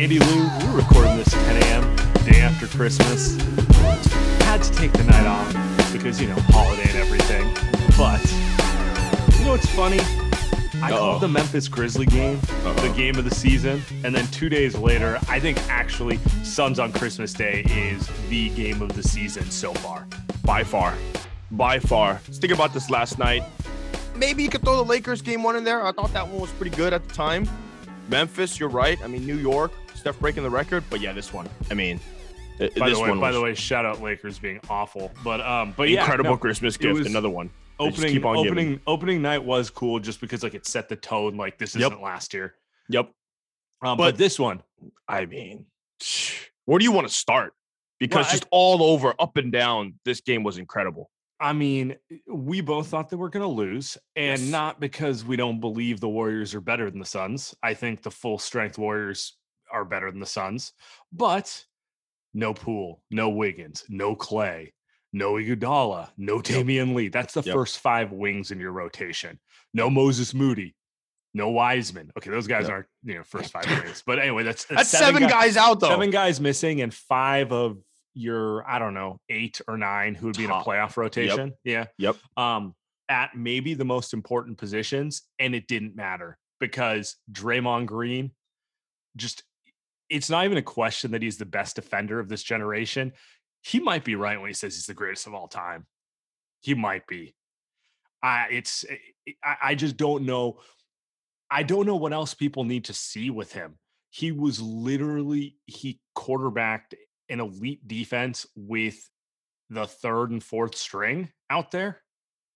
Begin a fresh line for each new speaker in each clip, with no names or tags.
Andy Liu, we're recording this at 10 a.m. day after Christmas. Had to take the night off because, you know, holiday and everything. But, you know what's funny? I
Uh-oh.
called the Memphis Grizzly game the game of the season. And then two days later, I think actually Suns on Christmas Day is the game of the season so far.
by far, by far. Let's think about this last night. Maybe you could throw the Lakers game one in there. I thought that one was pretty good at the time. Memphis, you're right. I mean, New York, Steph breaking the record, but yeah, this one. I mean,
By
this
the way,
one
by
was
the way, shout out Lakers being awful. But um, but yeah,
incredible
no.
Christmas gift.
was
Another one.
Opening opening
giving.
opening night was cool just because like it set the tone like this
Yep.
isn't last year.
Yep.
Um, but,
But-
this one,
I mean, where do you want to start? Because
Well, I-
just all over, up and down, this game was incredible.
I mean, we both thought that we're going to lose, and
Yes.
not because we don't believe the Warriors are better than the Suns. I think the full strength Warriors are better than the Suns, but no Poole, no Wiggins, no Klay, no Iguodala, no Damion Lee. That's the
Yep.
first five wings in your rotation. No Moses Moody, no Wiseman. Okay, those guys
Yep.
aren't you know first five wings, but anyway, that's
That's seven,
guy-
guys out though.
seven guys missing and five of your I don't know eight or nine who would be in a playoff rotation. Yeah.
Yep.
Um, at maybe the most important positions, and it didn't matter because Draymond Green just it's not even a question that he's the best defender of this generation. He might be right when he says he's the greatest of all time. He might be. I it's eh, eh, I, I just don't know. I don't know what else people need to see with him. He was literally he quarterbacked an elite defense with the third and fourth string out there.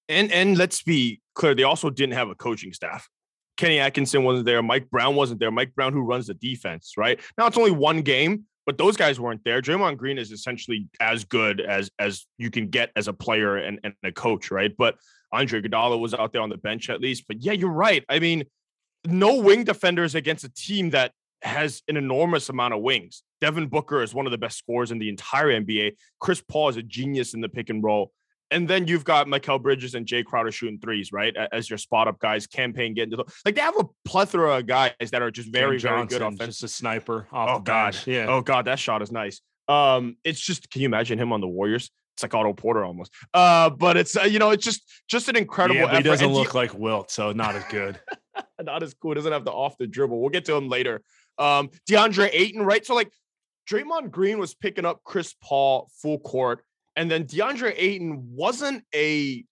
and and let's be clear, they also didn't have a coaching staff. Kenny Atkinson wasn't there. Mike Brown wasn't there. Mike Brown, who runs the defense, right? Now it's only one game, but those guys weren't there. Draymond Green is essentially as good as as you can get as a player and, and a coach, right? But Andre Iguodala was out there on the bench at least. But yeah, you're right. I mean, no wing defenders against a team that has an enormous amount of wings. Devin Booker is one of the best scorers in the entire NBA. Chris Paul is a genius in the pick and roll. And then you've got Mikal Bridges and Jae Crowder shooting threes, right? As your spot up guys, Cam Payne getting to the like they have a plethora of guys that are just very,
Cam
very good
Johnson,
offense.
just a sniper. Off
Oh god.
yeah.
Oh god, that shot is nice. Um, it's just can you imagine him on the Warriors? It's like Otto Porter almost. Uh, but it's uh, you know, it's just just an incredible
yeah, he doesn't
And
look like Wilt, so not as good.
Not as cool. Doesn't have the off the dribble. We'll get to him later. Um, DeAndre Ayton, right? So like Draymond Green was picking up Chris Paul full court, and then DeAndre Ayton wasn't a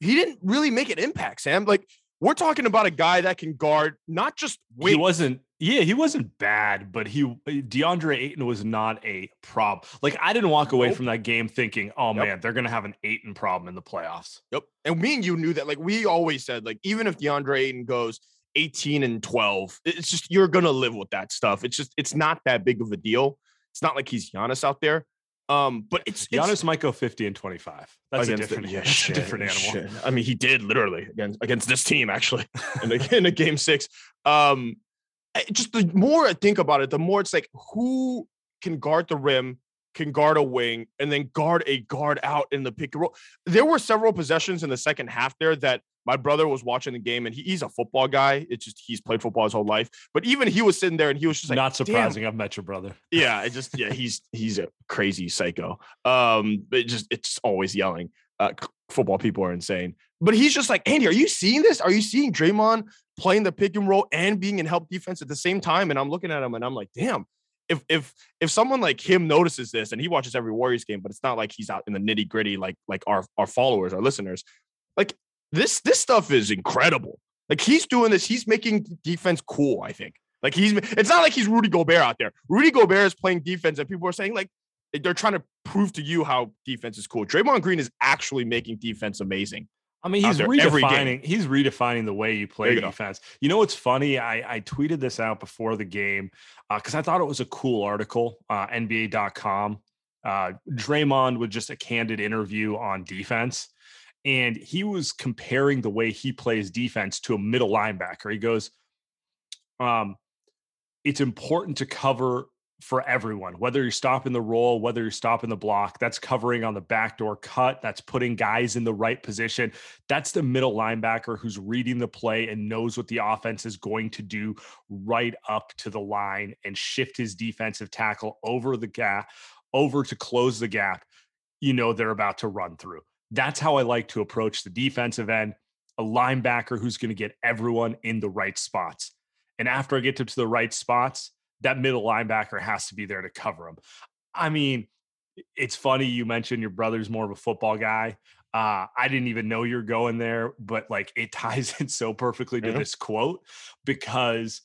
he didn't really make an impact, Sam. Like we're talking about a guy that can guard not just
he wasn't yeah he wasn't bad but he eh, deandre ayton was not a problem like i didn't walk away
Nope.
from that game thinking oh
Yep.
man they're gonna have an ayton problem in the playoffs
Yep. And me and you knew that. Like we always said, like even if DeAndre Ayton goes 18 and 12, it's just you're gonna live with that stuff. It's just it's not that big of a deal. It's not like he's Giannis out there. Um, but it's it's
Giannis might go 50 and 25 that's a
against the-
different,
yeah,
that's a
shit,
different animal
shit. I mean, he did literally against against this team actually in a, in a game six. Um, just the more I think about it, the more it's like who can guard the rim, can guard a wing, and then guard a guard out in the pick and roll. There were several possessions in the second half there that my brother was watching the game and he, he's a football guy. It's just he's played football his whole life. But even he was sitting there and he was just like,
not surprising.
Damn.
I've met your brother.
Yeah, it just yeah, he's he's a crazy psycho. Um, it just it's always yelling. Uh, football people are insane. But he's just like, Andy, are you seeing this? Are you seeing Draymond playing the pick and roll and being in help defense at the same time? And I'm looking at him and I'm like, damn, if if if someone like him notices this and he watches every Warriors game, but it's not like he's out in the nitty gritty like like our our followers, our listeners, like this this stuff is incredible. Like he's doing this, he's making defense cool. I think. Like he's it's not like he's Rudy Gobert out there. Rudy Gobert is playing defense, and people are saying like they're trying to prove to you how defense is cool. Draymond Green is actually making defense amazing.
I mean, he's redefining. He's redefining the way you play you defense. Go. You know what's funny? I, I tweeted this out before the game because uh, I thought it was a cool article. Uh, NBA.com. Uh, Draymond with just a candid interview on defense, and he was comparing the way he plays defense to a middle linebacker. He goes, um, "It's important to cover for everyone, whether you're stopping the roll, whether you're stopping the block, that's covering on the backdoor cut, that's putting guys in the right position. That's the middle linebacker who's reading the play and knows what the offense is going to do right up to the line and shift his defensive tackle over the gap, over to close the gap. You know, they're about to run through. That's how I like to approach the defensive end a linebacker who's going to get everyone in the right spots. And after I get them to the right spots, that middle linebacker has to be there to cover them. I mean, it's funny you mentioned your brother's more of a football guy. Uh, I didn't even know you're going there, but like it ties in so perfectly to this quote because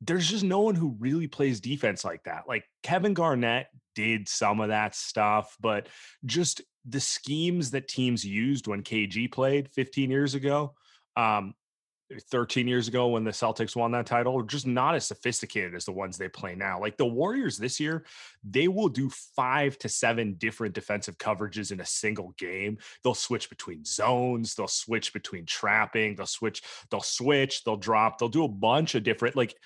there's just no one who really plays defense like that. Like Kevin Garnett did some of that stuff, but just the schemes that teams used when KG played 15 years ago, um, 13 years ago when the Celtics won that title, are just not as sophisticated as the ones they play now. Like the Warriors this year, they will do five to seven different defensive coverages in a single game. They'll switch between zones, they'll switch between trapping, they'll switch, they'll switch, they'll drop, they'll do a bunch of different like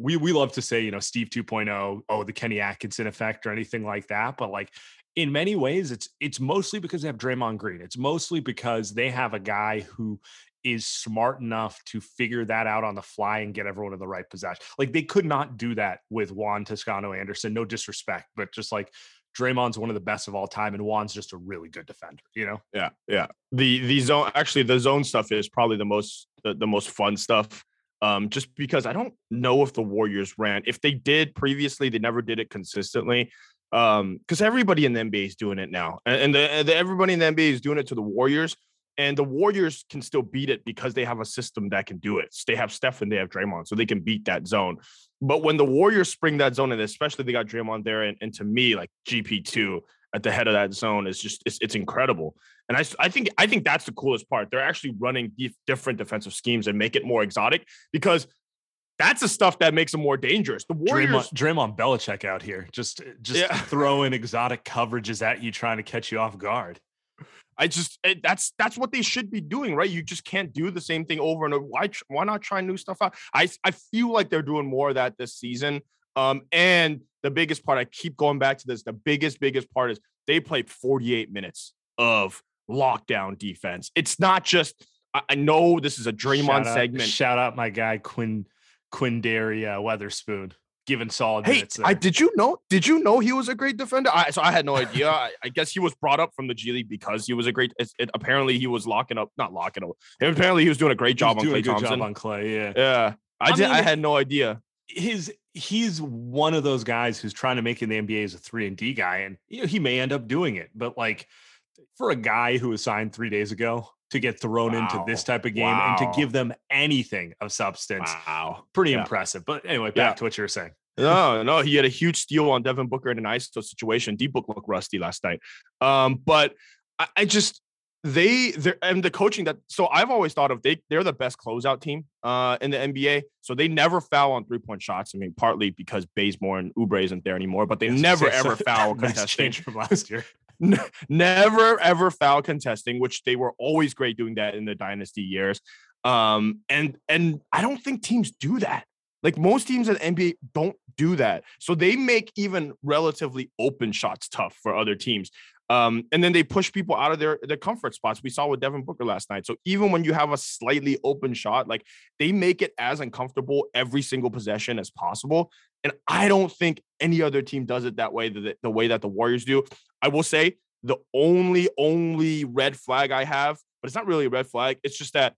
we we love to say, you know, Steve 2.0, oh, the Kenny Atkinson effect or anything like that, but like in many ways it's it's mostly because they have Draymond Green. It's mostly because they have a guy who is smart enough to figure that out on the fly and get everyone in the right possession. Like they could not do that with Juan Toscano Anderson. No disrespect, but just like Draymond's one of the best of all time, and Juan's just a really good defender. You know?
Yeah, yeah. The the zone actually the zone stuff is probably the most the, the most fun stuff. Um, just because I don't know if the Warriors ran. If they did previously, they never did it consistently. Um, because everybody in the NBA is doing it now, and, and the, the everybody in the NBA is doing it to the Warriors and the Warriors can still beat it because they have a system that can do it. They have Steph and they have Draymond, so they can beat that zone. But when the Warriors spring that zone, and especially they got Draymond there, and, and to me, like GP2 at the head of that zone is just it's, it's incredible. And I, I think I think that's the coolest part. They're actually running different defensive schemes and make it more exotic because that's the stuff that makes them more dangerous. The Warriors,
Draymond, Draymond Belichick out here, just just yeah. throwing exotic coverages at you, trying to catch you off guard.
I just it, that's that's what they should be doing, right? You just can't do the same thing over and over. Why why not try new stuff out? I I feel like they're doing more of that this season. Um, and the biggest part, I keep going back to this. The biggest biggest part is they played 48 minutes of lockdown defense. It's not just. I, I know this is a Draymond
shout
out, segment.
Shout out my guy Quinn Quinndary Weatherspoon given solid
hey,
minutes. There.
I did you know? Did you know he was a great defender? I, so I had no idea. I, I, guess he was brought up from the G League because he was a great. It, it, apparently, he was locking up, not locking up. Apparently, he was doing a great job on Klay Thompson.
Job on Klay, yeah,
yeah. I, I did. Mean, I had no idea.
His he's one of those guys who's trying to make in the NBA as a three and D guy, and you know he may end up doing it. But like for a guy who was signed three days ago, to get thrown wow. into this type of game wow. and to give them anything of substance.
Wow.
Pretty yeah. impressive. But anyway, back yeah. to what you were saying.
no, no, he had a huge steal on Devin Booker in an ISO situation. D Book looked rusty last night. Um, but I, I just they and the coaching that so I've always thought of they they're the best closeout team uh in the NBA. So they never foul on three point shots. I mean, partly because Bazemore and Oubre isn't there anymore, but they never ever foul contesting
from last year.
never ever foul contesting, which they were always great doing that in the dynasty years. Um, and and I don't think teams do that. Like most teams in NBA don't do that. So they make even relatively open shots tough for other teams. Um, and then they push people out of their their comfort spots. We saw with Devin Booker last night. So even when you have a slightly open shot, like they make it as uncomfortable every single possession as possible. And I don't think any other team does it that way, the, the way that the Warriors do. I will say the only only red flag I have, but it's not really a red flag. It's just that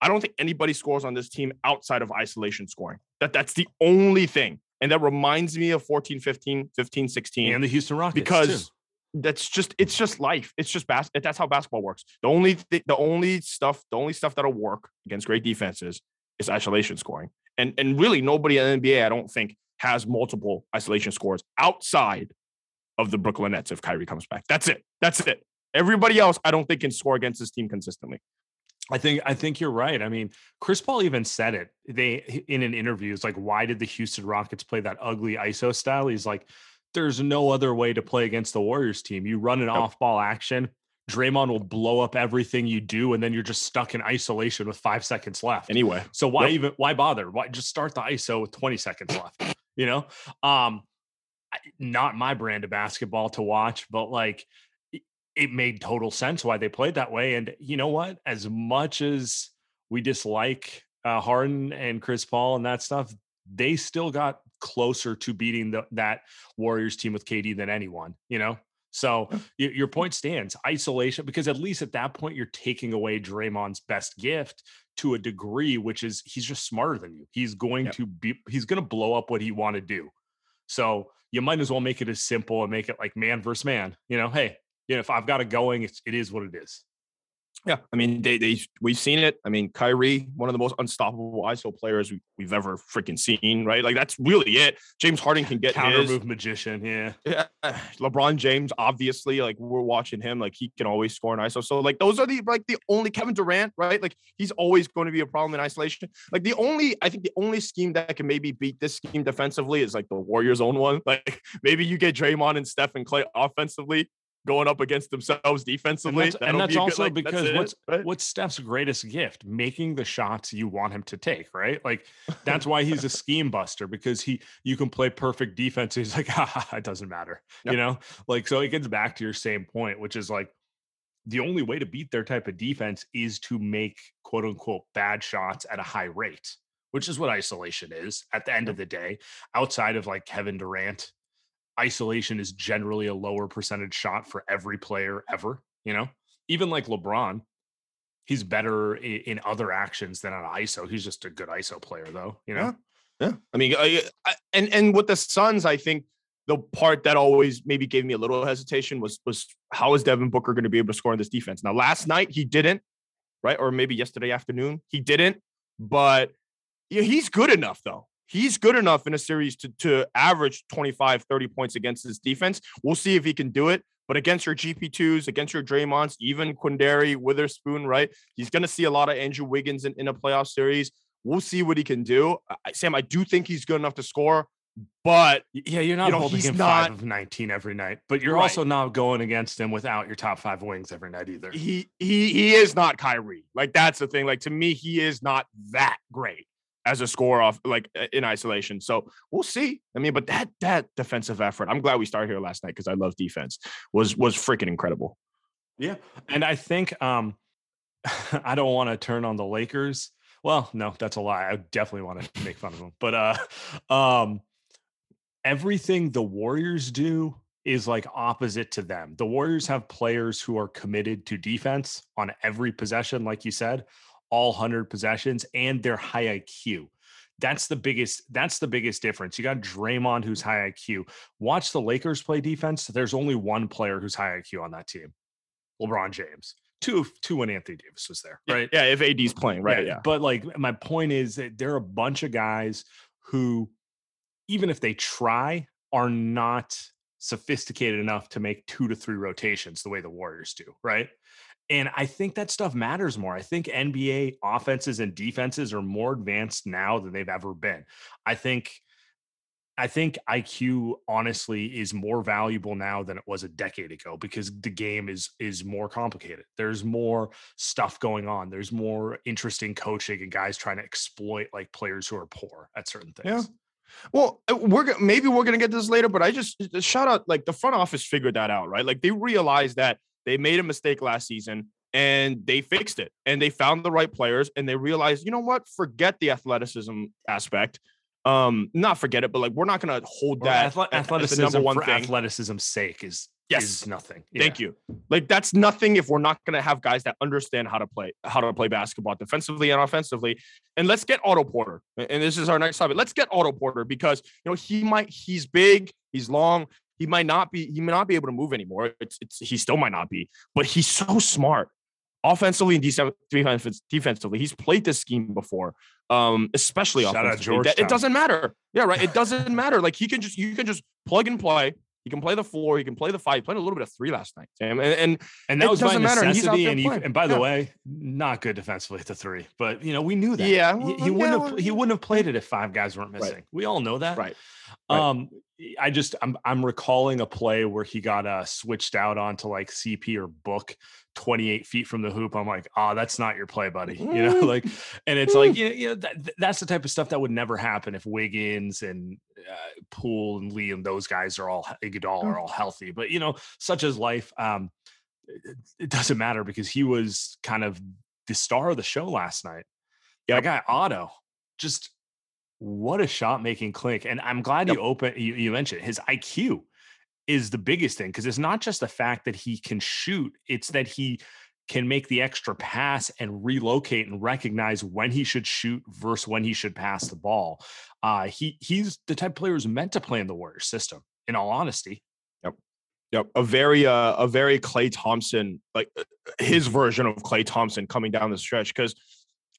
I don't think anybody scores on this team outside of isolation scoring. That that's the only thing. And that reminds me of 14, 15, 15, 16.
And the Houston Rockets.
Because
too.
That's just it's just life. It's just bas- that's how basketball works. The only th- the only stuff, the only stuff that'll work against great defenses is isolation scoring. And and really nobody in the NBA, I don't think, has multiple isolation scores outside of the Brooklyn Nets if Kyrie comes back. That's it. That's it. Everybody else, I don't think can score against this team consistently.
I think I think you're right. I mean, Chris Paul even said it. They in an interview, it's like, why did the Houston Rockets play that ugly ISO style? He's like, there's no other way to play against the Warriors team. You run an yep. off-ball action, Draymond will blow up everything you do, and then you're just stuck in isolation with five seconds left.
Anyway,
so why yep. even why bother? Why just start the ISO with 20 seconds left? You know, um, not my brand of basketball to watch, but like it made total sense why they played that way. And you know what? As much as we dislike uh, Harden and Chris Paul and that stuff, they still got closer to beating the, that Warriors team with KD than anyone. You know, so your point stands. Isolation, because at least at that point you're taking away Draymond's best gift to a degree, which is he's just smarter than you. He's going yep. to be he's going to blow up what he want to do. So you might as well make it as simple and make it like man versus man. You know, hey, you know, if I've got it going, it's, it is what it is.
Yeah, I mean, they they we've seen it. I mean, Kyrie, one of the most unstoppable ISO players we, have ever freaking seen, right? Like that's really it. James Harden can get
counter
his.
move magician, yeah.
Yeah, LeBron James, obviously, like we're watching him, like he can always score an ISO. So like those are the like the only Kevin Durant, right? Like he's always going to be a problem in isolation. Like the only, I think the only scheme that can maybe beat this scheme defensively is like the Warriors' own one. Like maybe you get Draymond and Steph and Klay offensively, going up against themselves defensively.
And that's, and that's also good, like, because that's what's right? what's Steph's greatest gift? Making the shots you want him to take, right? Like that's why he's a scheme buster because he you can play perfect defense. He's like, ah, it doesn't matter, yep. you know. Like so, it gets back to your same point, which is like the only way to beat their type of defense is to make quote unquote bad shots at a high rate. Which is what isolation is at the end of the day, outside of like Kevin Durant isolation is generally a lower percentage shot for every player ever, you know? Even like LeBron, he's better in, in other actions than on ISO. He's just a good ISO player though, you know?
Yeah. yeah. I mean, I, I, and and with the Suns, I think the part that always maybe gave me a little hesitation was was how is Devin Booker going to be able to score in this defense? Now, last night he didn't, right? Or maybe yesterday afternoon he didn't, but yeah, he's good enough though he's good enough in a series to, to average 25, 30 points against his defense. We'll see if he can do it. But against your GP2s, against your Draymonds, even Quinndary, Weatherspoon, right? He's going to see a lot of Andrew Wiggins in, in a playoff series. We'll see what he can do. I, Sam, I do think he's good enough to score, but
yeah, you're not you know, holding him not, five of 19 every night, but you're right. also not going against him without your top five wings every night either.
He he he is not Kyrie. Like that's the thing. Like to me, he is not that great as a score off like in isolation. So we'll see. I mean, but that that defensive effort, I'm glad we started here last night because I love defense. Was was freaking incredible.
Yeah. And I think um I don't want to turn on the Lakers. Well, no, that's a lie. I definitely want to make fun of them. But uh um everything the Warriors do is like opposite to them. The Warriors have players who are committed to defense on every possession, like you said, all 100 possessions and their high IQ. That's the biggest. That's the biggest difference. You got Draymond, who's high IQ. Watch the Lakers play defense. There's only one player who's high IQ on that team, LeBron James. Two, two when Anthony Davis was there, right?
Yeah, if AD's playing, right? Yeah. yeah.
But like, my point is that there are a bunch of guys who, even if they try, are not sophisticated enough to make two to three rotations the way the Warriors do, right? And I think that stuff matters more. I think NBA offenses and defenses are more advanced now than they've ever been. I think I think IQ honestly is more valuable now than it was a decade ago because the game is is more complicated. There's more stuff going on. There's more interesting coaching and guys trying to exploit like players who are poor at certain things.
Yeah. Well, uh, we're maybe we're gonna get this later, but I just shout out like the front office figured that out, right? Like they realized that they made a mistake last season and they fixed it and they found the right players and they realized, you know what, forget the athleticism aspect. Um, not forget it, but like we're not gonna hold that
athle- athleticism number one for thing. athleticism's sake is yes. is nothing.
Yeah. Thank you. Like that's nothing if we're not going to have guys that understand how to play how to play basketball defensively and offensively. And let's get Otto Porter. And this is our next topic. Let's get Otto Porter because you know he might he's big, he's long, he might not be he may not be able to move anymore. It's, it's he still might not be, but he's so smart offensively and defensively. He's played this scheme before, um, especially Shout offensively. It doesn't matter. Yeah, right. It doesn't matter. Like he can just you can just plug and play. He can play the four. He can play the five. He played a little bit of three last night, Sam. And and,
and that was by necessity. And, and, and by the yeah. way, not good defensively at the three. But you know, we knew that.
Yeah,
well, he, he yeah, wouldn't have. He wouldn't have played it if five guys weren't missing. Right. We all know that.
Right.
right. Um, I just I'm I'm recalling a play where he got uh switched out onto like CP or Book 28 feet from the hoop. I'm like, oh, that's not your play, buddy. You know, mm. like, and it's like, you know, you know that, that's the type of stuff that would never happen if Wiggins and uh, Poole and Lee and those guys are all Iguodala are mm. all healthy. But you know, such as life, um, it, it doesn't matter because he was kind of the star of the show last night. Yeah, that guy Otto, just what a shot making clink. And I'm glad yep. you open you, you mentioned his IQ is the biggest thing because it's not just the fact that he can shoot, it's that he can make the extra pass and relocate and recognize when he should shoot versus when he should pass the ball. Uh, he he's the type of player who's meant to play in the Warriors system. In all honesty,
yep, yep, a very uh, a very Klay Thompson like uh, his version of Klay Thompson coming down the stretch because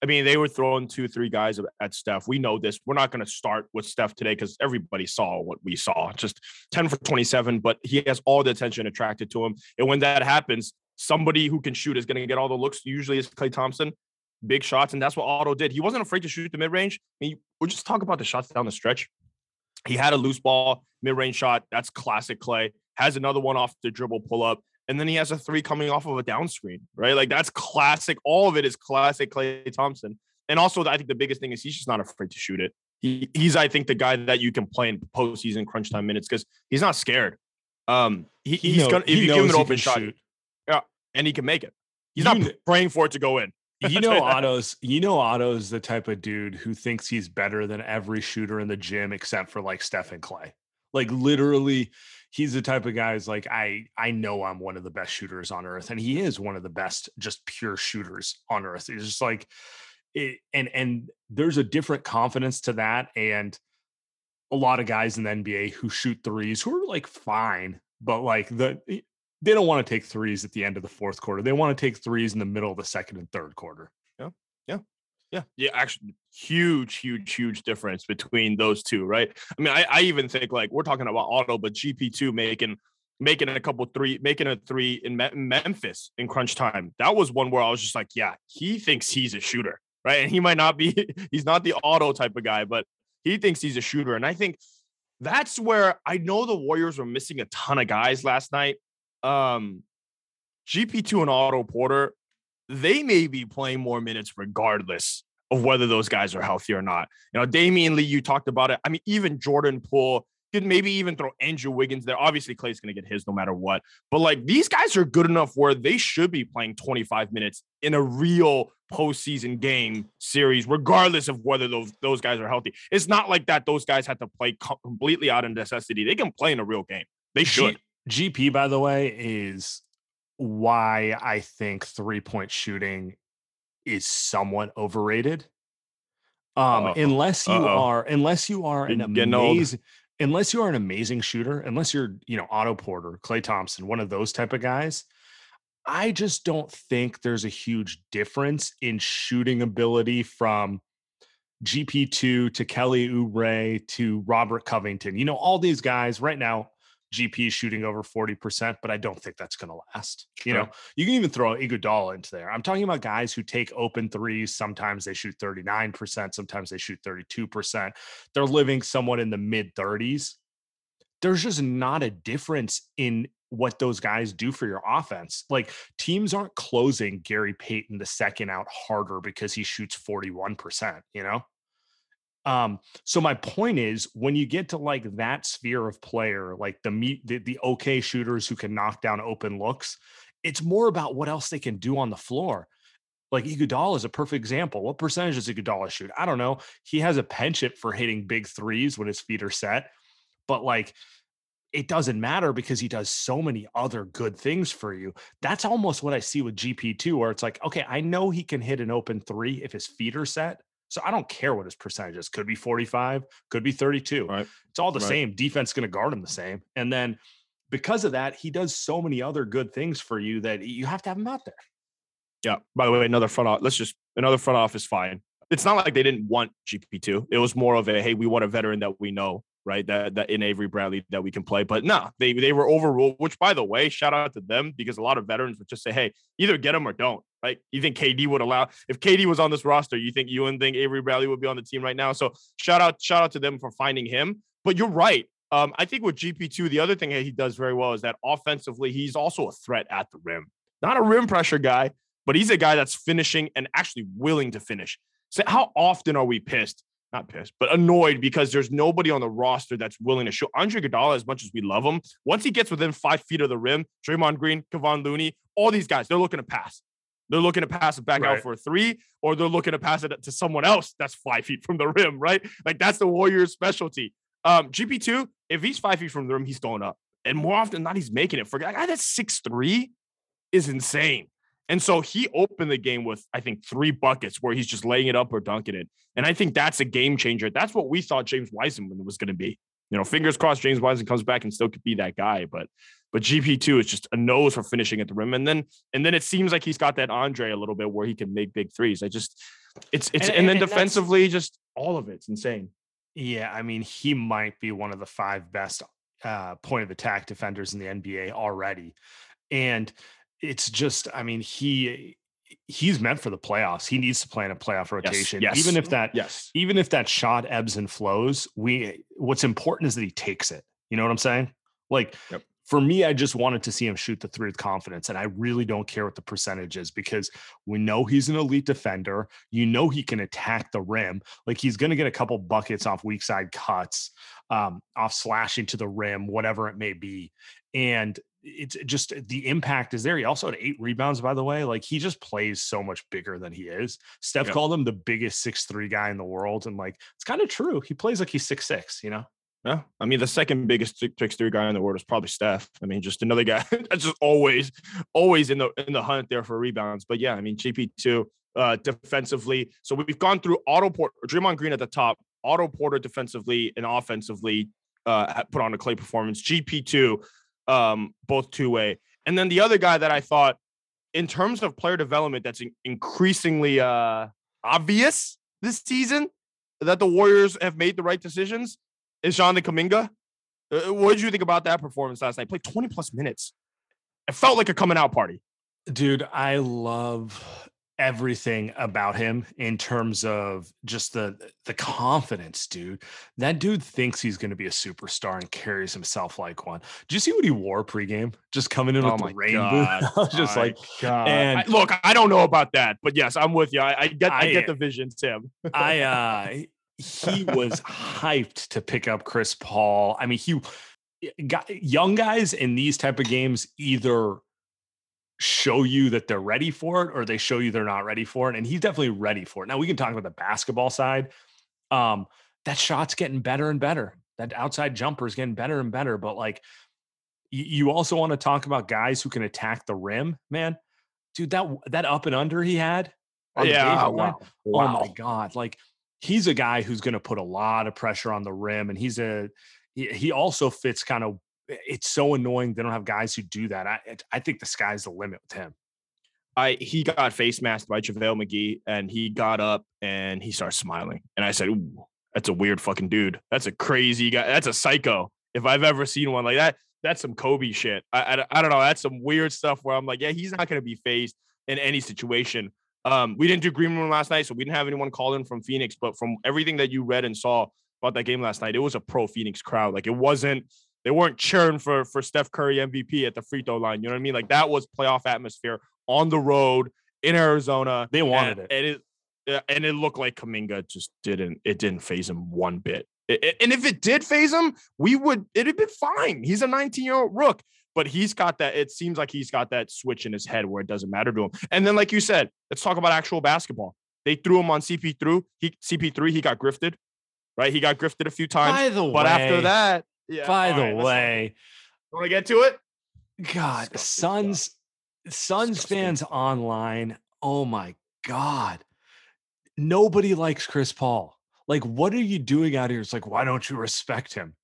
I mean, they were throwing two, three guys at Steph. We know this. We're not going to start with Steph today because everybody saw what we saw. Just 10 for 27, but he has all the attention attracted to him. And when that happens, somebody who can shoot is going to get all the looks. Usually it's Klay Thompson, big shots. And that's what Otto did. He wasn't afraid to shoot the mid range. I mean, we'll just talk about the shots down the stretch. He had a loose ball, mid range shot. That's classic Klay. Has another one off the dribble pull up and then he has a three coming off of a down screen, right? Like that's classic. All of it is classic Klay Thompson. And also, I think the biggest thing is he's just not afraid to shoot it. He, he's, I think, the guy that you can play in postseason crunch time minutes because he's not scared. Um, he, he he's knows, gonna if you give him an open shot, shoot. And he can make it. He's you not praying for it to go in.
you know, Otto's. You know, Otto's the type of dude who thinks he's better than every shooter in the gym except for like Stephen Klay. Like literally, he's the type of guy who's like, I I know I'm one of the best shooters on earth, and he is one of the best, just pure shooters on earth. It's just like, it, and and there's a different confidence to that, and a lot of guys in the NBA who shoot threes who are like fine, but like the eh, they don't want to take threes at the end of the fourth quarter. They want to take threes in the middle of the second and third quarter.
Yeah, yeah. Yeah, yeah, actually, huge, huge, huge difference between those two, right? I mean, I, I even think like we're talking about Otto, but GP two making making a couple three, making a three in Me- Memphis in crunch time. That was one where I was just like, yeah, he thinks he's a shooter, right? And he might not be, he's not the Otto type of guy, but he thinks he's a shooter. And I think that's where I know the Warriors were missing a ton of guys last night. Um, GP2 and Otto Porter, they may be playing more minutes regardless of whether those guys are healthy or not. You know, Damion Lee, you talked about it. I mean, even Jordan Poole could maybe even throw Andrew Wiggins there. Obviously, Klay's going to get his no matter what. But like these guys are good enough where they should be playing 25 minutes in a real postseason game series, regardless of whether those those guys are healthy. It's not like that. Those guys have to play completely out of necessity. They can play in a real game. They should.
GP, by the way, is why I think three point shooting is somewhat overrated. Um, unless you Uh-oh. are, unless you are an amazing, unless you are an amazing shooter, unless you're, you know, Otto Porter, Klay Thompson, one of those type of guys, I just don't think there's a huge difference in shooting ability from GP2 to Kelly Oubre to Robert Covington. You know, all these guys right now, GP shooting over 40%, but I don't think that's going to last. You know, you can even throw Iguodala into there. I'm talking about guys who take open threes. Sometimes they shoot 39%, sometimes they shoot 32%. They're living somewhat in the mid 30s. There's just not a difference in what those guys do for your offense. Like teams aren't closing Gary Payton the second out harder because he shoots 41%, you know? Um, so my point is when you get to like that sphere of player, like the meet the, the okay shooters who can knock down open looks, it's more about what else they can do on the floor. Like Iguodala is a perfect example. What percentage does Iguodala shoot? I don't know. He has a penchant for hitting big threes when his feet are set, but like it doesn't matter because he does so many other good things for you. That's almost what I see with GP2, where it's like, okay, I know he can hit an open three if his feet are set. So I don't care what his percentage is. Could be 45, could be 32.
Right.
It's all the
Right.
same. Defense going to guard him the same. And then because of that, he does so many other good things for you that you have to have him out there.
Yeah. By the way, another front off. Let's just another front office fine. It's not like they didn't want GP two. It was more of a hey, we want a veteran that we know, right? That that in Avery Bradley that we can play. But no, they they were overruled. Which, by the way, shout out to them because a lot of veterans would just say, hey, either get him or don't. Right? You think KD would allow if KD was on this roster? You think you wouldn't think Avery Bradley would be on the team right now? So shout out shout out to them for finding him. But you're right. Um, I think with GP2, the other thing that he does very well is that offensively, he's also a threat at the rim. Not a rim pressure guy, but he's a guy that's finishing and actually willing to finish. So how often are we pissed? Not pissed, but annoyed because there's nobody on the roster that's willing to show Andre Iguodala as much as we love him. Once he gets within five feet of the rim, Draymond Green, Kevon Looney, all these guys, they're looking to pass. They're looking to pass it back out for a three, or they're looking to pass it to someone else that's five feet from the rim, right? Like that's the Warriors' specialty. Um, GP2, if he's five feet from the rim, he's going up. And more often than not, he's making it. For a guy that's six three is insane. And so he opened the game with, I think, three buckets where he's just laying it up or dunking it. And I think that's a game changer. That's what we thought James Wiseman was going to be. You know, fingers crossed James Wiseman comes back and still could be that guy. But but GP2 is just a nose for finishing at the rim. And then and then it seems like he's got that Andre a little bit where he can make big threes. I just it's it's
And-
and, then
and
defensively, just all of it's insane.
Yeah, I mean, he might be one of the five best uh, point of attack defenders in the NBA already, and it's just, I mean, he he's meant for the playoffs. He needs to play in a playoff rotation,
yes.
even if that
Yes.
even if that shot ebbs and flows. We what's important is that he takes it. You know what I'm saying? Like
Yep.
for me, I just wanted to see him shoot the three with confidence, and I really don't care what the percentage is because we know he's an elite defender. You know he can attack the rim. Like he's going to get a couple buckets off weak side cuts, um, off slashing to the rim, whatever it may be, and it's just the impact is there. He also had eight rebounds, by the way. Like he just plays so much bigger than he is. Steph
Yep.
called him the biggest six three guy in the world, and like it's kind of true. He plays like he's six six. You know.
Yeah, I mean the second biggest six three guy in the world is probably Steph. I mean, just another guy that's just always, always in the in the hunt there for rebounds. But yeah, I mean GP two uh, defensively. So we've gone through Otto Porter, Draymond Green at the top, Otto Porter defensively and offensively uh, put on a Klay performance. GP two, um, both two way, and then the other guy that I thought, in terms of player development, that's in- increasingly uh, obvious this season that the Warriors have made the right decisions is Jonathan Kuminga. Uh, what did you think about that performance last night? Played 20 plus minutes. It felt like a coming out party.
Dude, I love everything about him in terms of just the the confidence, dude. That dude thinks he's going to be a superstar and carries himself like one. Did you see what he wore pregame? Just coming in
Oh
with
my
the rain
God.
boot. Just
My
like,
God.
and-
I- look, I don't know about that, but yes, I'm with you. I, I get, I,
I-
get the vision, Tim.
I uh he was hyped to pick up Chris Paul. I mean, he got young guys in these type of games either show you that they're ready for it or they show you they're not ready for it. And he's definitely ready for it. Now we can talk about the basketball side. Um, that shot's getting better and better. That outside jumper is getting better and better. But like you, also want to talk about guys who can attack the rim, man. Dude, that that up and under he had on the
yeah,
line,
wow.
Oh my god! Like he's a guy who's going to put a lot of pressure on the rim, and he's a he, he also fits kind of. It's so annoying they don't have guys who do that. I I think the sky's the limit with him.
I he got face masked by JaVale McGee and he got up and he started smiling. And I said, Ooh, that's a weird fucking dude. That's a crazy guy. That's a psycho. If I've ever seen one like that, that's some Kobe shit. I, I, I don't know. That's some weird stuff where I'm like, yeah, he's not going to be phased in any situation. Um, we didn't do green room last night, so we didn't have anyone call in from Phoenix. But from everything that you read and saw about that game last night, it was a pro Phoenix crowd. Like it wasn't, they weren't cheering for for Steph Curry MVP at the free throw line. You know what I mean? Like that was playoff atmosphere on the road in Arizona.
They wanted
and,
it.
And it and it looked like Kuminga just didn't. It didn't phase him one bit. It- and if it did phase him, we would. It'd have been fine. He's a 19 year old rook, but he's got that. It seems like he's got that switch in his head where it doesn't matter to him. And then, like you said, let's talk about actual basketball. They threw him on CP3. He CP3. He got grifted, right? He got grifted a few times.
By the way,
but after that, yeah.
by the
right,
way,
want to get to it?
God, Suns, Suns fans online. Oh my God. Nobody likes Chris Paul. Like, what are you doing out here? It's like, why don't you respect him?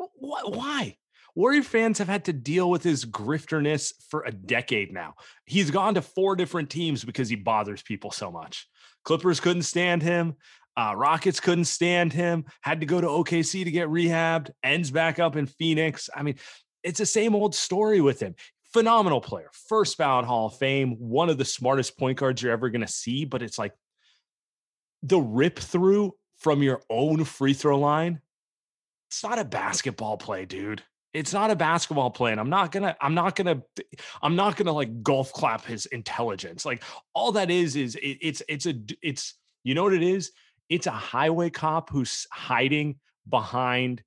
Wh- wh- Why? Warrior fans have had to deal with his grifterness for a decade now. He's gone to four different teams because he bothers people so much. Clippers couldn't stand him. Uh, Rockets couldn't stand him. Had to go to OKC to get rehabbed. Ends back up in Phoenix. I mean, it's the same old story with him. Phenomenal player, first ballot Hall of Fame, one of the smartest point guards you're ever going to see. But it's like the rip through from your own free throw line. It's not a basketball play, dude. It's not a basketball play, and I'm not gonna, I'm not gonna, I'm not gonna like golf clap his intelligence. Like all that is is it, it's it's a it's you know what it is. It's a highway cop who's hiding behind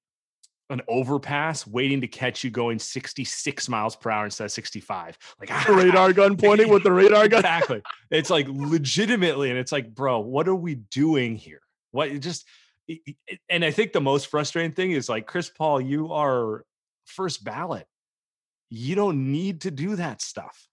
an overpass, waiting to catch you going 66 miles per hour instead of 65. Like
The radar gun pointing with the radar gun.
exactly. It's like legitimately, and it's like, bro, what are we doing here? What it just and I think the most frustrating thing is like Chris Paul, you are first ballot. You don't need to do that stuff.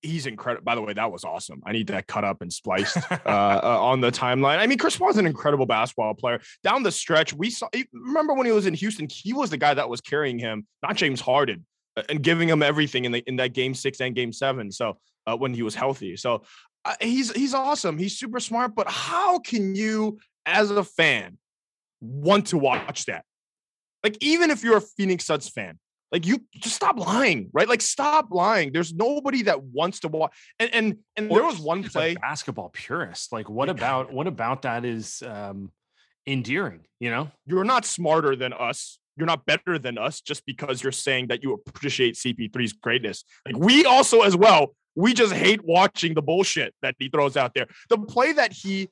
He's incredible. By the way, that was awesome. I need that cut up and spliced uh, uh, on the timeline. I mean, Chris Paul's an incredible basketball player. Down the stretch, we saw. Remember when he was in Houston? He was the guy that was carrying him, not James Harden, uh, and giving him everything in the in that game six and game seven. So uh, when he was healthy, so uh, he's he's awesome. He's super smart. But how can you, as a fan, want to watch that? Like even if you're a Phoenix Suns fan, like you just stop lying, right? Like stop lying. There's nobody that wants to watch. And and and there was one play.
basketball purist. Like, what
Yeah.
about what about that is um endearing, you know?
You're not smarter than us. You're not better than us just because you're saying that you appreciate CP3's greatness. Like we also as well. We just hate watching the bullshit that he throws out there. The play that he,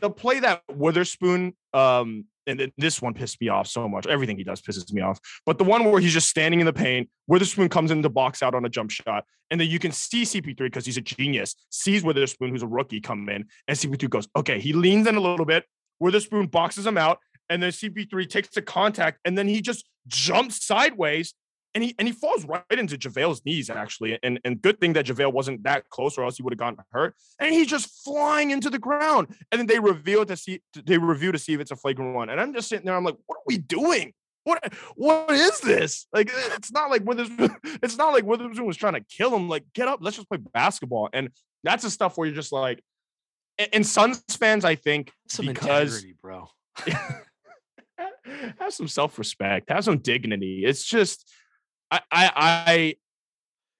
the play that Weatherspoon, um, and then this one pissed me off so much. Everything he does pisses me off. But the one where he's just standing in the paint, Weatherspoon comes in to box out on a jump shot, and then you can see CP3 because he's a genius, sees Weatherspoon, who's a rookie, come in, and CP3 goes, okay, he leans in a little bit. Weatherspoon boxes him out, and then CP3 takes the contact, and then he just jumps sideways. And he and he falls right into JaVale's knees, actually. And, and good thing that JaVale wasn't that close, or else he would have gotten hurt. And he's just flying into the ground. And then they reveal to see they review to see if it's a flagrant one. And I'm just sitting there, I'm like, what are we doing? What what is this? Like it's not like Weatherspoon, it's not like Weatherspoon was trying to kill him. Like, get up, let's just play basketball. And that's the stuff where you're just like, and, Suns fans, I think,
Some
because
integrity, bro.
have some self-respect, have some dignity. It's just I I I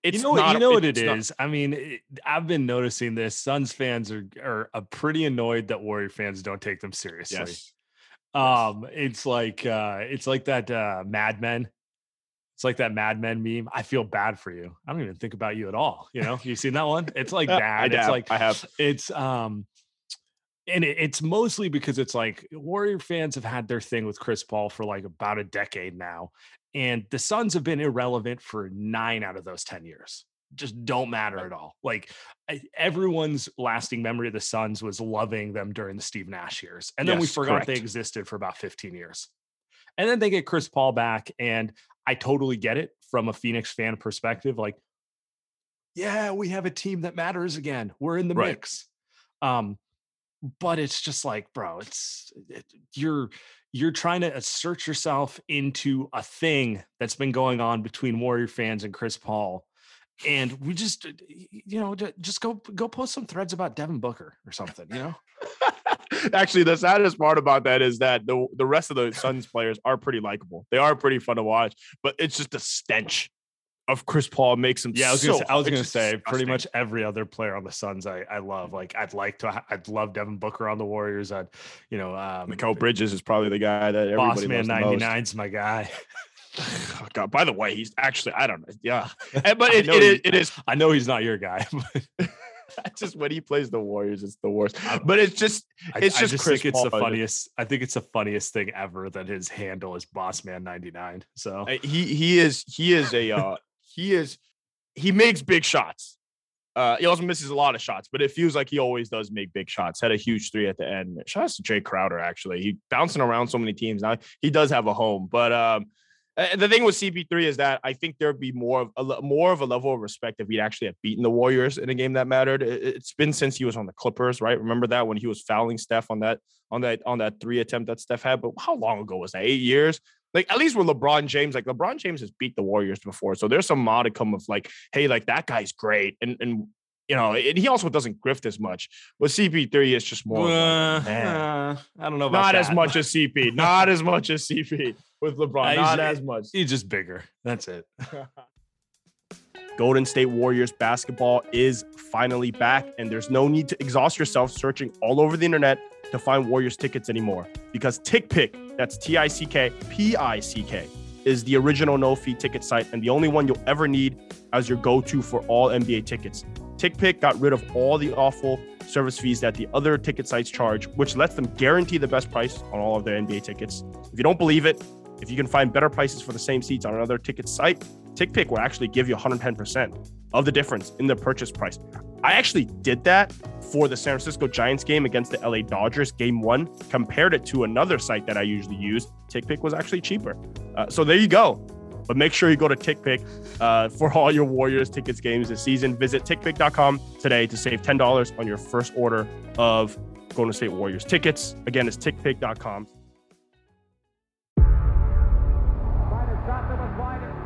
it's
you know,
not
you know what
it's not-
I mean, it, I've been noticing this. Suns fans are are uh, pretty annoyed that Warrior fans don't take them seriously.
Yes.
Um, it's like uh, it's like that uh, Mad Men. It's like that Mad Men meme. I feel bad for you. I don't even think about you at all. You know, you seen that one? It's like
I
that. It's
have,
like
I have
it's um and it, it's mostly because it's like warrior fans have had their thing with chris paul for like about a decade now and the suns have been irrelevant for nine out of those 10 years just don't matter at all like everyone's lasting memory of the suns was loving them during the steve nash years and then we
Yes,
forgot they existed for about 15 years and then they get chris paul back and i totally get it from a phoenix fan perspective like yeah we have a team that matters again we're in the
Right.
mix um but it's just like bro it's it, you're you're trying to assert yourself into a thing that's been going on between warrior fans and chris paul and we just you know just go go post some threads about devin booker or something you know
Actually, the saddest part about that is that the the rest of the Suns players are pretty likable. They are pretty fun to watch, but it's just a stench of Chris Paul makes him.
yeah i was
so,
gonna say, i was gonna say pretty much every other player on the suns i i love like i'd like to ha- i'd love devin booker on the warriors i'd you know um
Mikal Bridges is probably the guy that everybody
boss man
loves the
99's my guy
Oh, God, by the way, he's actually I don't know. Yeah, but it, it, it is
i know he's not your guy but
just when he plays the Warriors, it's the worst. But it's just it's
I,
just,
I just
Chris
think it's the
Paul.
funniest. I think it's the funniest thing ever that his handle is Bossman99. So
Uh, He he is he is a uh he is he makes big shots. Uh, he also misses a lot of shots, but it feels like he always does make big shots. Had a huge three at the end. Shout out to Jae Crowder, actually. He bouncing around so many teams now. He does have a home, but um, the thing with CP3 is that I think there'd be more of a more of a level of respect if he'd actually have beaten the Warriors in a game that mattered. It, it's been since he was on the Clippers, right? Remember that when he was fouling Steph on that on that on that three attempt that Steph had. But how long ago was that? Eight years. Like at least with LeBron James, like LeBron James has beat the Warriors before, so there's some modicum of like, hey, like that guy's great, and and you know, and he also doesn't grift as much. With CP3, it's just more.
Uh,
like, man.
uh, I don't know about
not as much as CP, not as much as CP with LeBron, not as much.
He's just bigger. That's it.
Golden State Warriors basketball is finally back, and there's no need to exhaust yourself searching all over the internet to find Warriors tickets anymore because TickPick, that's T I C K P I C K, is the original no fee ticket site and the only one you'll ever need as your go to for all NBA tickets. TickPick got rid of all the awful service fees that the other ticket sites charge, which lets them guarantee the best price on all of their NBA tickets. If you don't believe it, if you can find better prices for the same seats on another ticket site, TickPick will actually give you 110% of the difference in the purchase price. I actually did that for the San Francisco Giants game against the LA Dodgers, game one, compared it to another site that I usually use. TickPick was actually cheaper. Uh, so there you go. But make sure you go to TickPick uh, for all your Warriors tickets games this season. Visit tickpick.com today to save $10 on your first order of Golden State Warriors tickets. Again, it's tickpick.com.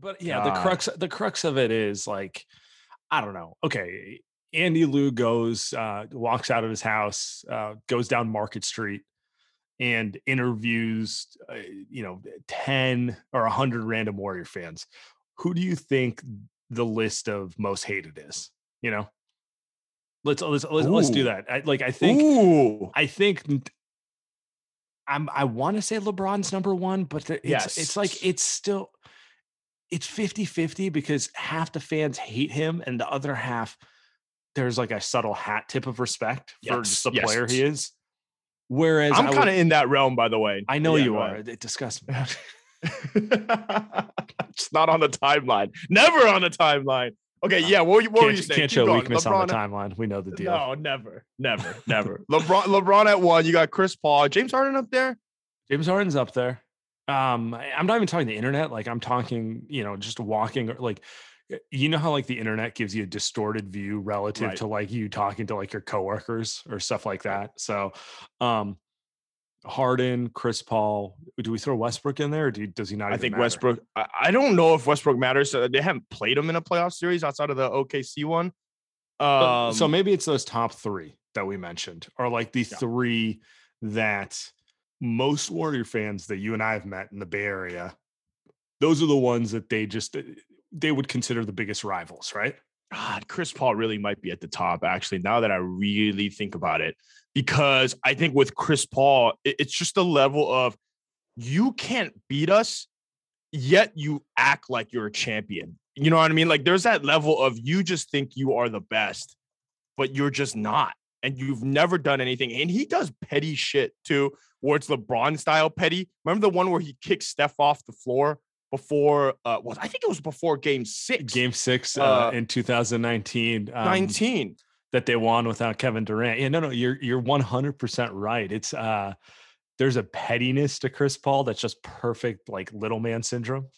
But yeah, the crux the crux of it is like, I don't know. Okay, Andy Liu goes, uh, walks out of his house, uh, goes down Market Street, and interviews, uh, you know, ten or hundred random Warrior fans. Who do you think the list of most hated is? You know, let's let's let's, let's do that. I, like I think
Ooh.
I think I'm I want to say LeBron's number one, but the- it's it's like it's still it's 50-50 because half the fans hate him and the other half there's like a subtle hat tip of respect for just the
yes.
player he is. Whereas
I'm kind of in that realm, by the way.
I know
Yeah,
you are.
ahead.
It disgusts me.
Just not on the timeline. Never on the timeline. Okay, uh, yeah. What, were you- what were
can't
you saying?
can't
Keep
show
going.
weakness on the timeline. We know the deal.
No, never, never, never. LeBron, LeBron at one. You got Chris Paul, James Harden up there.
James Harden's up there. Um, I'm not even talking the internet. Like I'm talking, you know, just walking or like you know how like the internet gives you a distorted view relative
Right.
to like you talking to like your coworkers or stuff like that. So um Harden, Chris Paul, do we throw Westbrook in there or do, does he not?
I think
matter?
Westbrook. I, don't know if Westbrook matters. Uh, they haven't played him in a playoff series outside of the OKC one.
So-
Um,
so maybe it's those top three that we mentioned, or like the
Yeah.
three that most Warrior fans that you and I have met in the Bay Area, those are the ones that they just uh, they would consider the biggest rivals, right?
God, Chris Paul really might be at the top, actually, now that I really think about it. Because I think with Chris Paul, it's just a level of you can't beat us, yet you act like you're a champion. You know what I mean? Like there's that level of you just think you are the best, but you're just not. And you've never done anything. And he does petty shit too, where it's LeBron style petty. Remember the one where he kicked Steph off the floor before uh well, I think it was before game six.
Game six uh,
Uh,
in 2019. Um,
19.
that they won without Kevin Durant. Yeah, no, no, you're you're 100 percent right. It's uh, there's a pettiness to Chris Paul that's just perfect, like little man syndrome.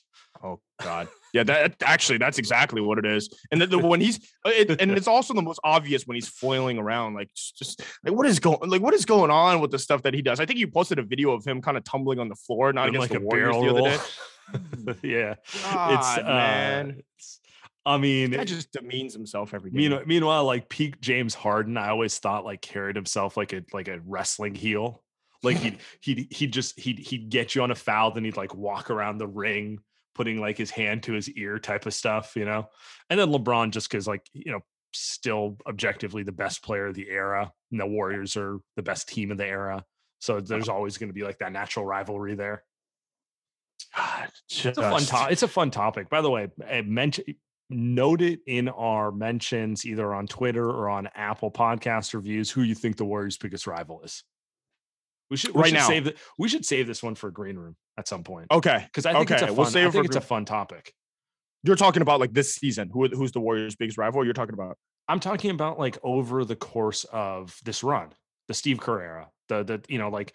Oh God, yeah. That actually, that's exactly what it is. And the, the when he's, uh, it, and it's also the most obvious when he's flailing around, like just, like what is going, like what is going on with the stuff that he does. I think you posted a video of him kind of tumbling on the floor, not against
like
the
a
Warriors
barrel
the other day.
yeah,
God,
it's uh,
man.
it's- I mean,
That just demeans himself every day.
Meanwhile, meanwhile, like peak James Harden, I always thought like carried himself like a like a wrestling heel. Like he'd he'd he'd just he'd he'd get you on a foul, then he'd like walk around the ring, putting like his hand to his ear type of stuff, you know. And then LeBron just because like you know still objectively the best player of the era, and the Warriors are the best team of the era. So there's uh-huh. always going to be like that natural rivalry there.
God,
It's a fun
just-
topic. It's a fun topic. By the way, eh, I mention eh, note it in our mentions either on Twitter or on Apple Podcast reviews who you think the Warriors' biggest rival is. We should we
Right
should
now.
save the, we should save this one for a green room at some point
Okay,
because I think it's a fun.
we'll save
I think it's a fun topic.
you're talking about like this season. Who who's the Warriors' biggest rival? You're talking about
I'm talking about like over the course of this run, the Steve Kerr era, the the you know like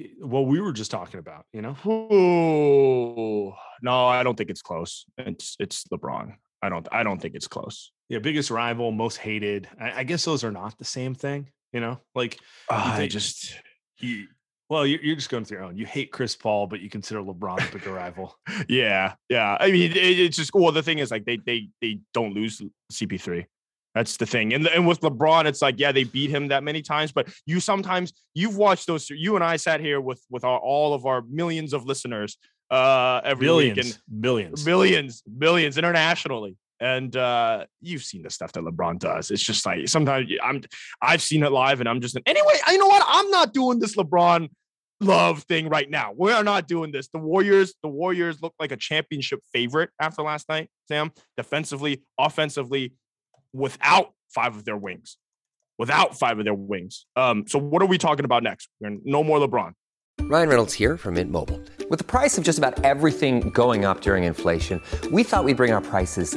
eh, what we were just talking about. You know,
Ooh, no, I don't think it's close. It's it's LeBron. I don't I don't think it's close.
yeah, biggest rival, most hated. I, I guess those are not the same thing. You know, like
I
think-
just
you, well, you're, you're just going through your own. You hate Chris Paul, but you consider LeBron a bigger rival.
yeah yeah. I mean, it, it's just well. The thing is, like they they they don't lose CP3. That's the thing. And and with LeBron, it's like yeah, they beat him that many times, but you sometimes you've watched those. You and I sat here with with our, all of our millions of listeners uh every week and
billions. billions,
billions internationally. And uh, you've seen the stuff that LeBron does. It's just like sometimes I'm I've seen it live and I'm just anyway, you know what? I'm not doing this LeBron love thing right now. We are not doing this. The Warriors, the Warriors look like a championship favorite after last night, Sam. Defensively, offensively, without five of their wings. Without five of their wings. Um, so what are we talking about next? We're no more LeBron.
Ryan Reynolds here from Mint Mobile. With the price of just about everything going up during inflation, we thought we'd bring our prices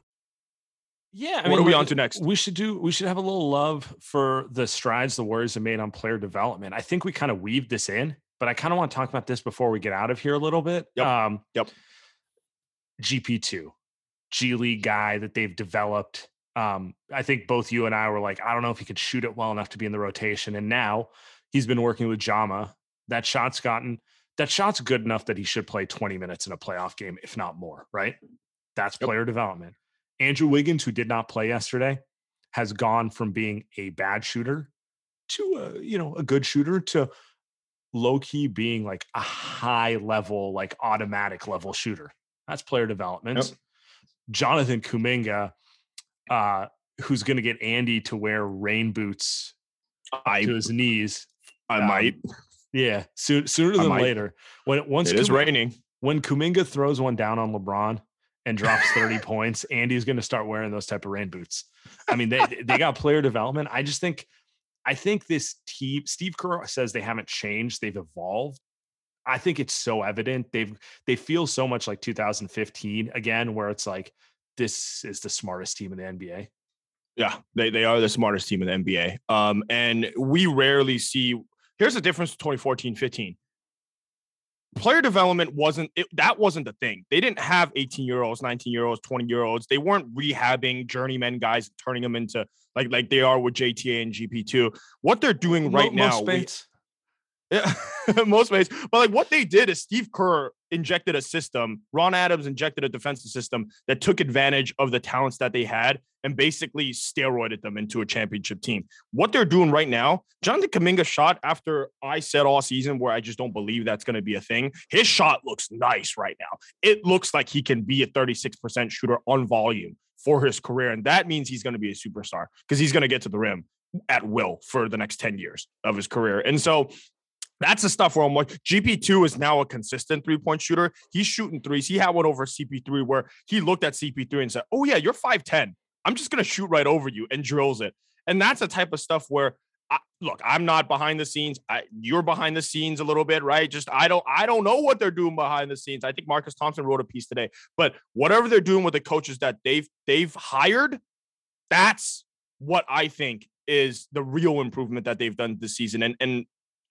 Yeah, I
What are we on to next?
We should do. We should have a little love for the strides the Warriors have made on player development. I think we kind of weaved this in, but I kind of want to talk about this before we get out of here a little bit.
Yep,
Um,
yep.
GP two, G League guy that they've developed. Um, I think both you and I were like, I don't know if he could shoot it well enough to be in the rotation, and now he's been working with Jama. That shot's gotten. That shot's good enough that he should play 20 minutes in a playoff game, if not more. Right? That's
Yep.
player development. Andrew Wiggins, who did not play yesterday, has gone from being a bad shooter to a, you know a good shooter to low key being like a high level, like automatic level shooter. That's player development. Jonathan Kuminga, uh, who's going to get Andy to wear rain boots
I
to his knees.
I
um,
might.
Yeah, soon, sooner than later. When it once
It is
Kumin-
raining.
when Kuminga throws one down on LeBron and drops 30 points, Andy's going to start wearing those type of rain boots. I mean, they they got player development. I just think I think this team Steve Kerr says they haven't changed, they've evolved. I think it's so evident. They've they feel so much like 2015 again where it's like this is the smartest team in the NBA.
Yeah, they, they are the smartest team in the NBA. Um, and we rarely see. Here's the difference: 2014, 15. Player development wasn't it, that wasn't the thing. They didn't have 18 year olds, 19 year olds, 20 year olds. They weren't rehabbing journeyman guys, turning them into like like they are with JTA and GP2. What they're doing right
Mo-
now,
most
we-
Spates.
Yeah, most ways. But like what they did is Steve Kerr injected a system. Ron Adams injected a defensive system that took advantage of the talents that they had and basically steroided them into a championship team. What they're doing right now, Jonathan Kuminga shot after I said all season where I just don't believe that's going to be a thing. His shot looks nice right now. It looks like he can be a 36% shooter on volume for his career. And that means he's going to be a superstar because he's going to get to the rim at will for the next 10 years of his career. And so that's the stuff where I'm like, GP2 is now a consistent three point shooter. He's shooting threes. He had one over CP3 where he looked at CP3 and said, Oh, yeah, you're 5'10. I'm just going to shoot right over you and drills it. And that's the type of stuff where I, look, I'm not behind the scenes. I, you're behind the scenes a little bit, right? Just I don't I don't know what they're doing behind the scenes. I think Marcus Thompson wrote a piece today, but whatever they're doing with the coaches that they've they've hired, that's what I think is the real improvement that they've done this season. And and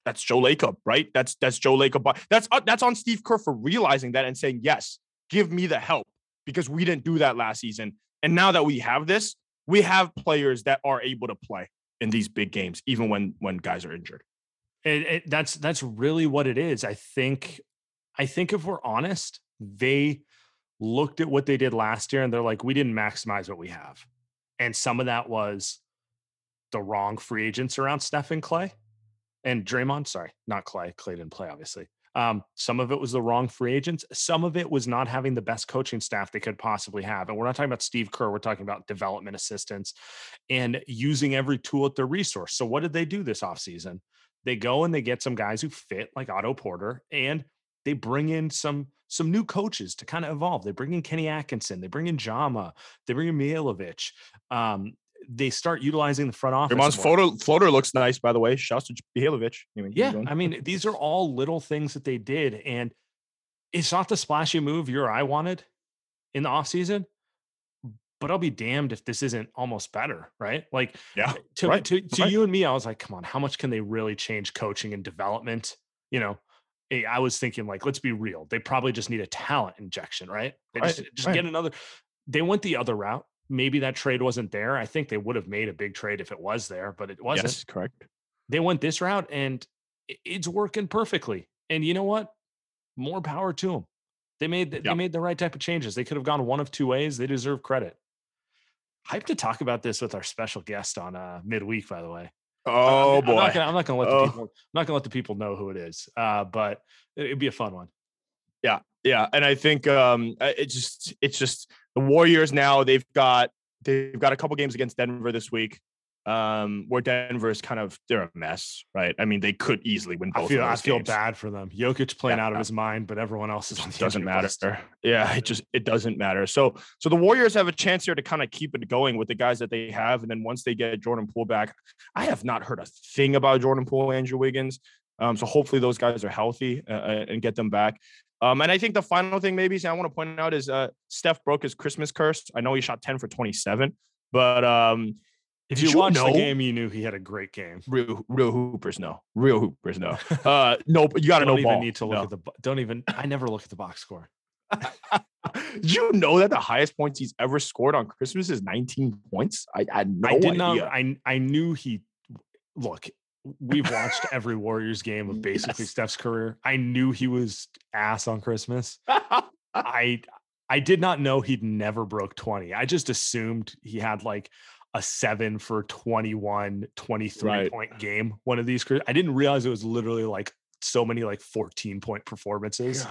that's Joe Lacob, right? That's that's Joe Lacob. That's uh, that's on Steve Kerr for realizing that and saying, yes, give me the help because we didn't do that last season. And now that we have this, we have players that are able to play in these big games, even when when guys are injured.
It, it, that's that's really what it is. I think I think if we're honest, they looked at what they did last year and they're like, we didn't maximize what we have, and some of that was the wrong free agents around Stephen Klay and Draymond. Sorry, not Klay. Klay didn't play, obviously. Um, some of it was the wrong free agents. Some of it was not having the best coaching staff they could possibly have. And we're not talking about Steve Kerr. We're talking about development assistants and using every tool at their resource. So what did they do this offseason? They go and they get some guys who fit like Otto Porter and they bring in some some new coaches to kind of evolve. They bring in Kenny Atkinson, they bring in Jama, they bring in Milojevic. Um, they start utilizing the front office.
Ramon's floater, floater looks nice, by the way. Shouts to Milojevic.
yeah, I mean, these are all little things that they did, and it's not the splashy move you or I wanted in the offseason, but I'll be damned if this isn't almost better, right? Like,
yeah,
to
right,
to, to
right.
you and me, I was like, come on, how much can they really change coaching and development? You know, I was thinking like, let's be real. They probably just need a talent injection, right? They just,
Right,
just
right.
get another. They went the other route. Maybe that trade wasn't there. I think they would have made a big trade if it was there, but it wasn't.
Yes, correct.
They went this route and it's working perfectly. And you know what? More power to them. They made the,
Yeah.
they made the right type of changes. They could have gone one of two ways. They deserve credit. Hype to talk about this with our special guest on uh, midweek, by the way.
Oh
I'm,
boy.
I'm not gonna, I'm not gonna let
Oh.
the people. I'm not gonna let the people know who it is. Uh, but it, it'd be a fun one.
Yeah, yeah, and I think um, it just it's just the Warriors now. They've got they've got a couple games against Denver this week, um, where Denver is kind of they're a mess, right? I mean, they could easily win both.
I feel I feel
games.
bad for them. Jokic playing
Yeah.
out of his mind, but everyone else is on the
doesn't matter.
list.
Yeah, it just it doesn't matter. So so the Warriors have a chance here to kind of keep it going with the guys that they have, and then once they get Jordan Poole back, I have not heard a thing about Jordan Poole, Andrew Wiggins. Um, so hopefully those guys are healthy uh, uh, and get them back. Um, and I think the final thing maybe I want to point out is uh, Steph broke his Christmas curse. I know he shot ten for twenty seven, but um,
If
did
you watched
know-
the game, you knew he had a great game.
real real hoopers no. real hoopers no. Uh, no, you got to
don't even
ball.
need to look
No.
at the. Don't even. I never look at the box score.
Did you know that the highest points he's ever scored on Christmas is 19 points? I, I had no
I did
idea.
not. I I knew he. Look, we've watched every Warriors game of basically
Yes.
Steph's career. I knew he was ass on Christmas. I I did not know he'd never broke 20. I just assumed he had like a 7 for 21 23
Right.
point game one of these I didn't realize it was literally like so many like 14 point performances,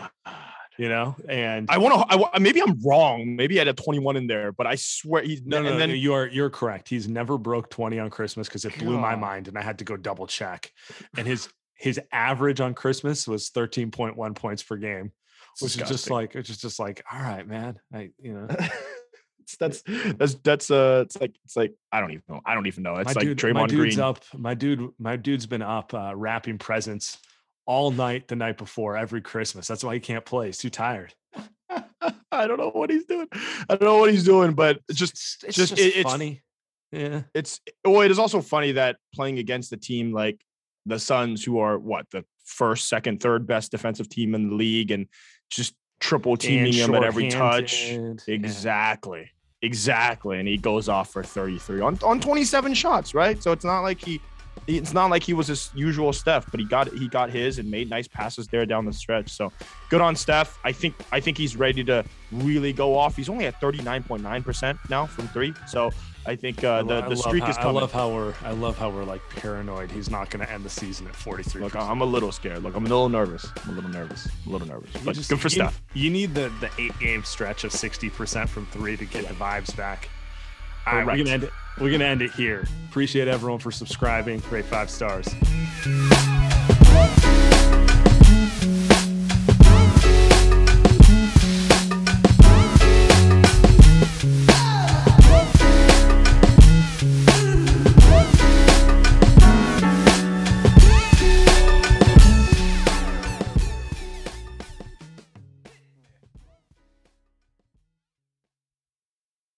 you know? And
I want to. I, maybe I'm wrong. Maybe I had a 21 in there, but I swear he's
no, no,
And then
no, you are you're correct. He's never broke 20 on Christmas because it blew my mind and I had to go double check. And his his average on Christmas was 13.1 points per game,
It's
which is just like it's just like, all right, man. I you know
that's that's that's uh it's like it's like I don't even know. I don't even know. It's
my
like
dude,
Draymond
my dude's
Green.
up. My dude, my dude's been up uh, wrapping presents all night the night before every Christmas. That's why he can't play. He's too tired.
I don't know what he's doing. I don't know what he's doing, but just
It's, it's
just-
just,
it- it's-
funny. Yeah.
it's well, it is also funny that playing against a team like the Suns, who are what the first, second, third best defensive team in the league, and just triple teaming him at every touch.
shorthanded. Yeah.
Exactly. Exactly. And he goes off for 33 on, on 27 shots, right? So it's not like he it's not like he was his usual Steph, but he got he got his and made nice passes there down the stretch. So good on Steph. I think I think he's ready to really go off. He's only at 39.9% now from three. So I think uh, the, the streak
how,
is coming.
I love how we're I love how we're like paranoid. He's not going to end the season at 43.
Look, I'm a little scared. Look, I'm a little nervous. I'm a little nervous. A little nervous. But
just,
good for
you,
Steph.
You need the the eight game stretch of 60% from three to get the vibes back. All right, we're gonna end it. We're gonna end it here. Appreciate everyone for subscribing. Rate five stars.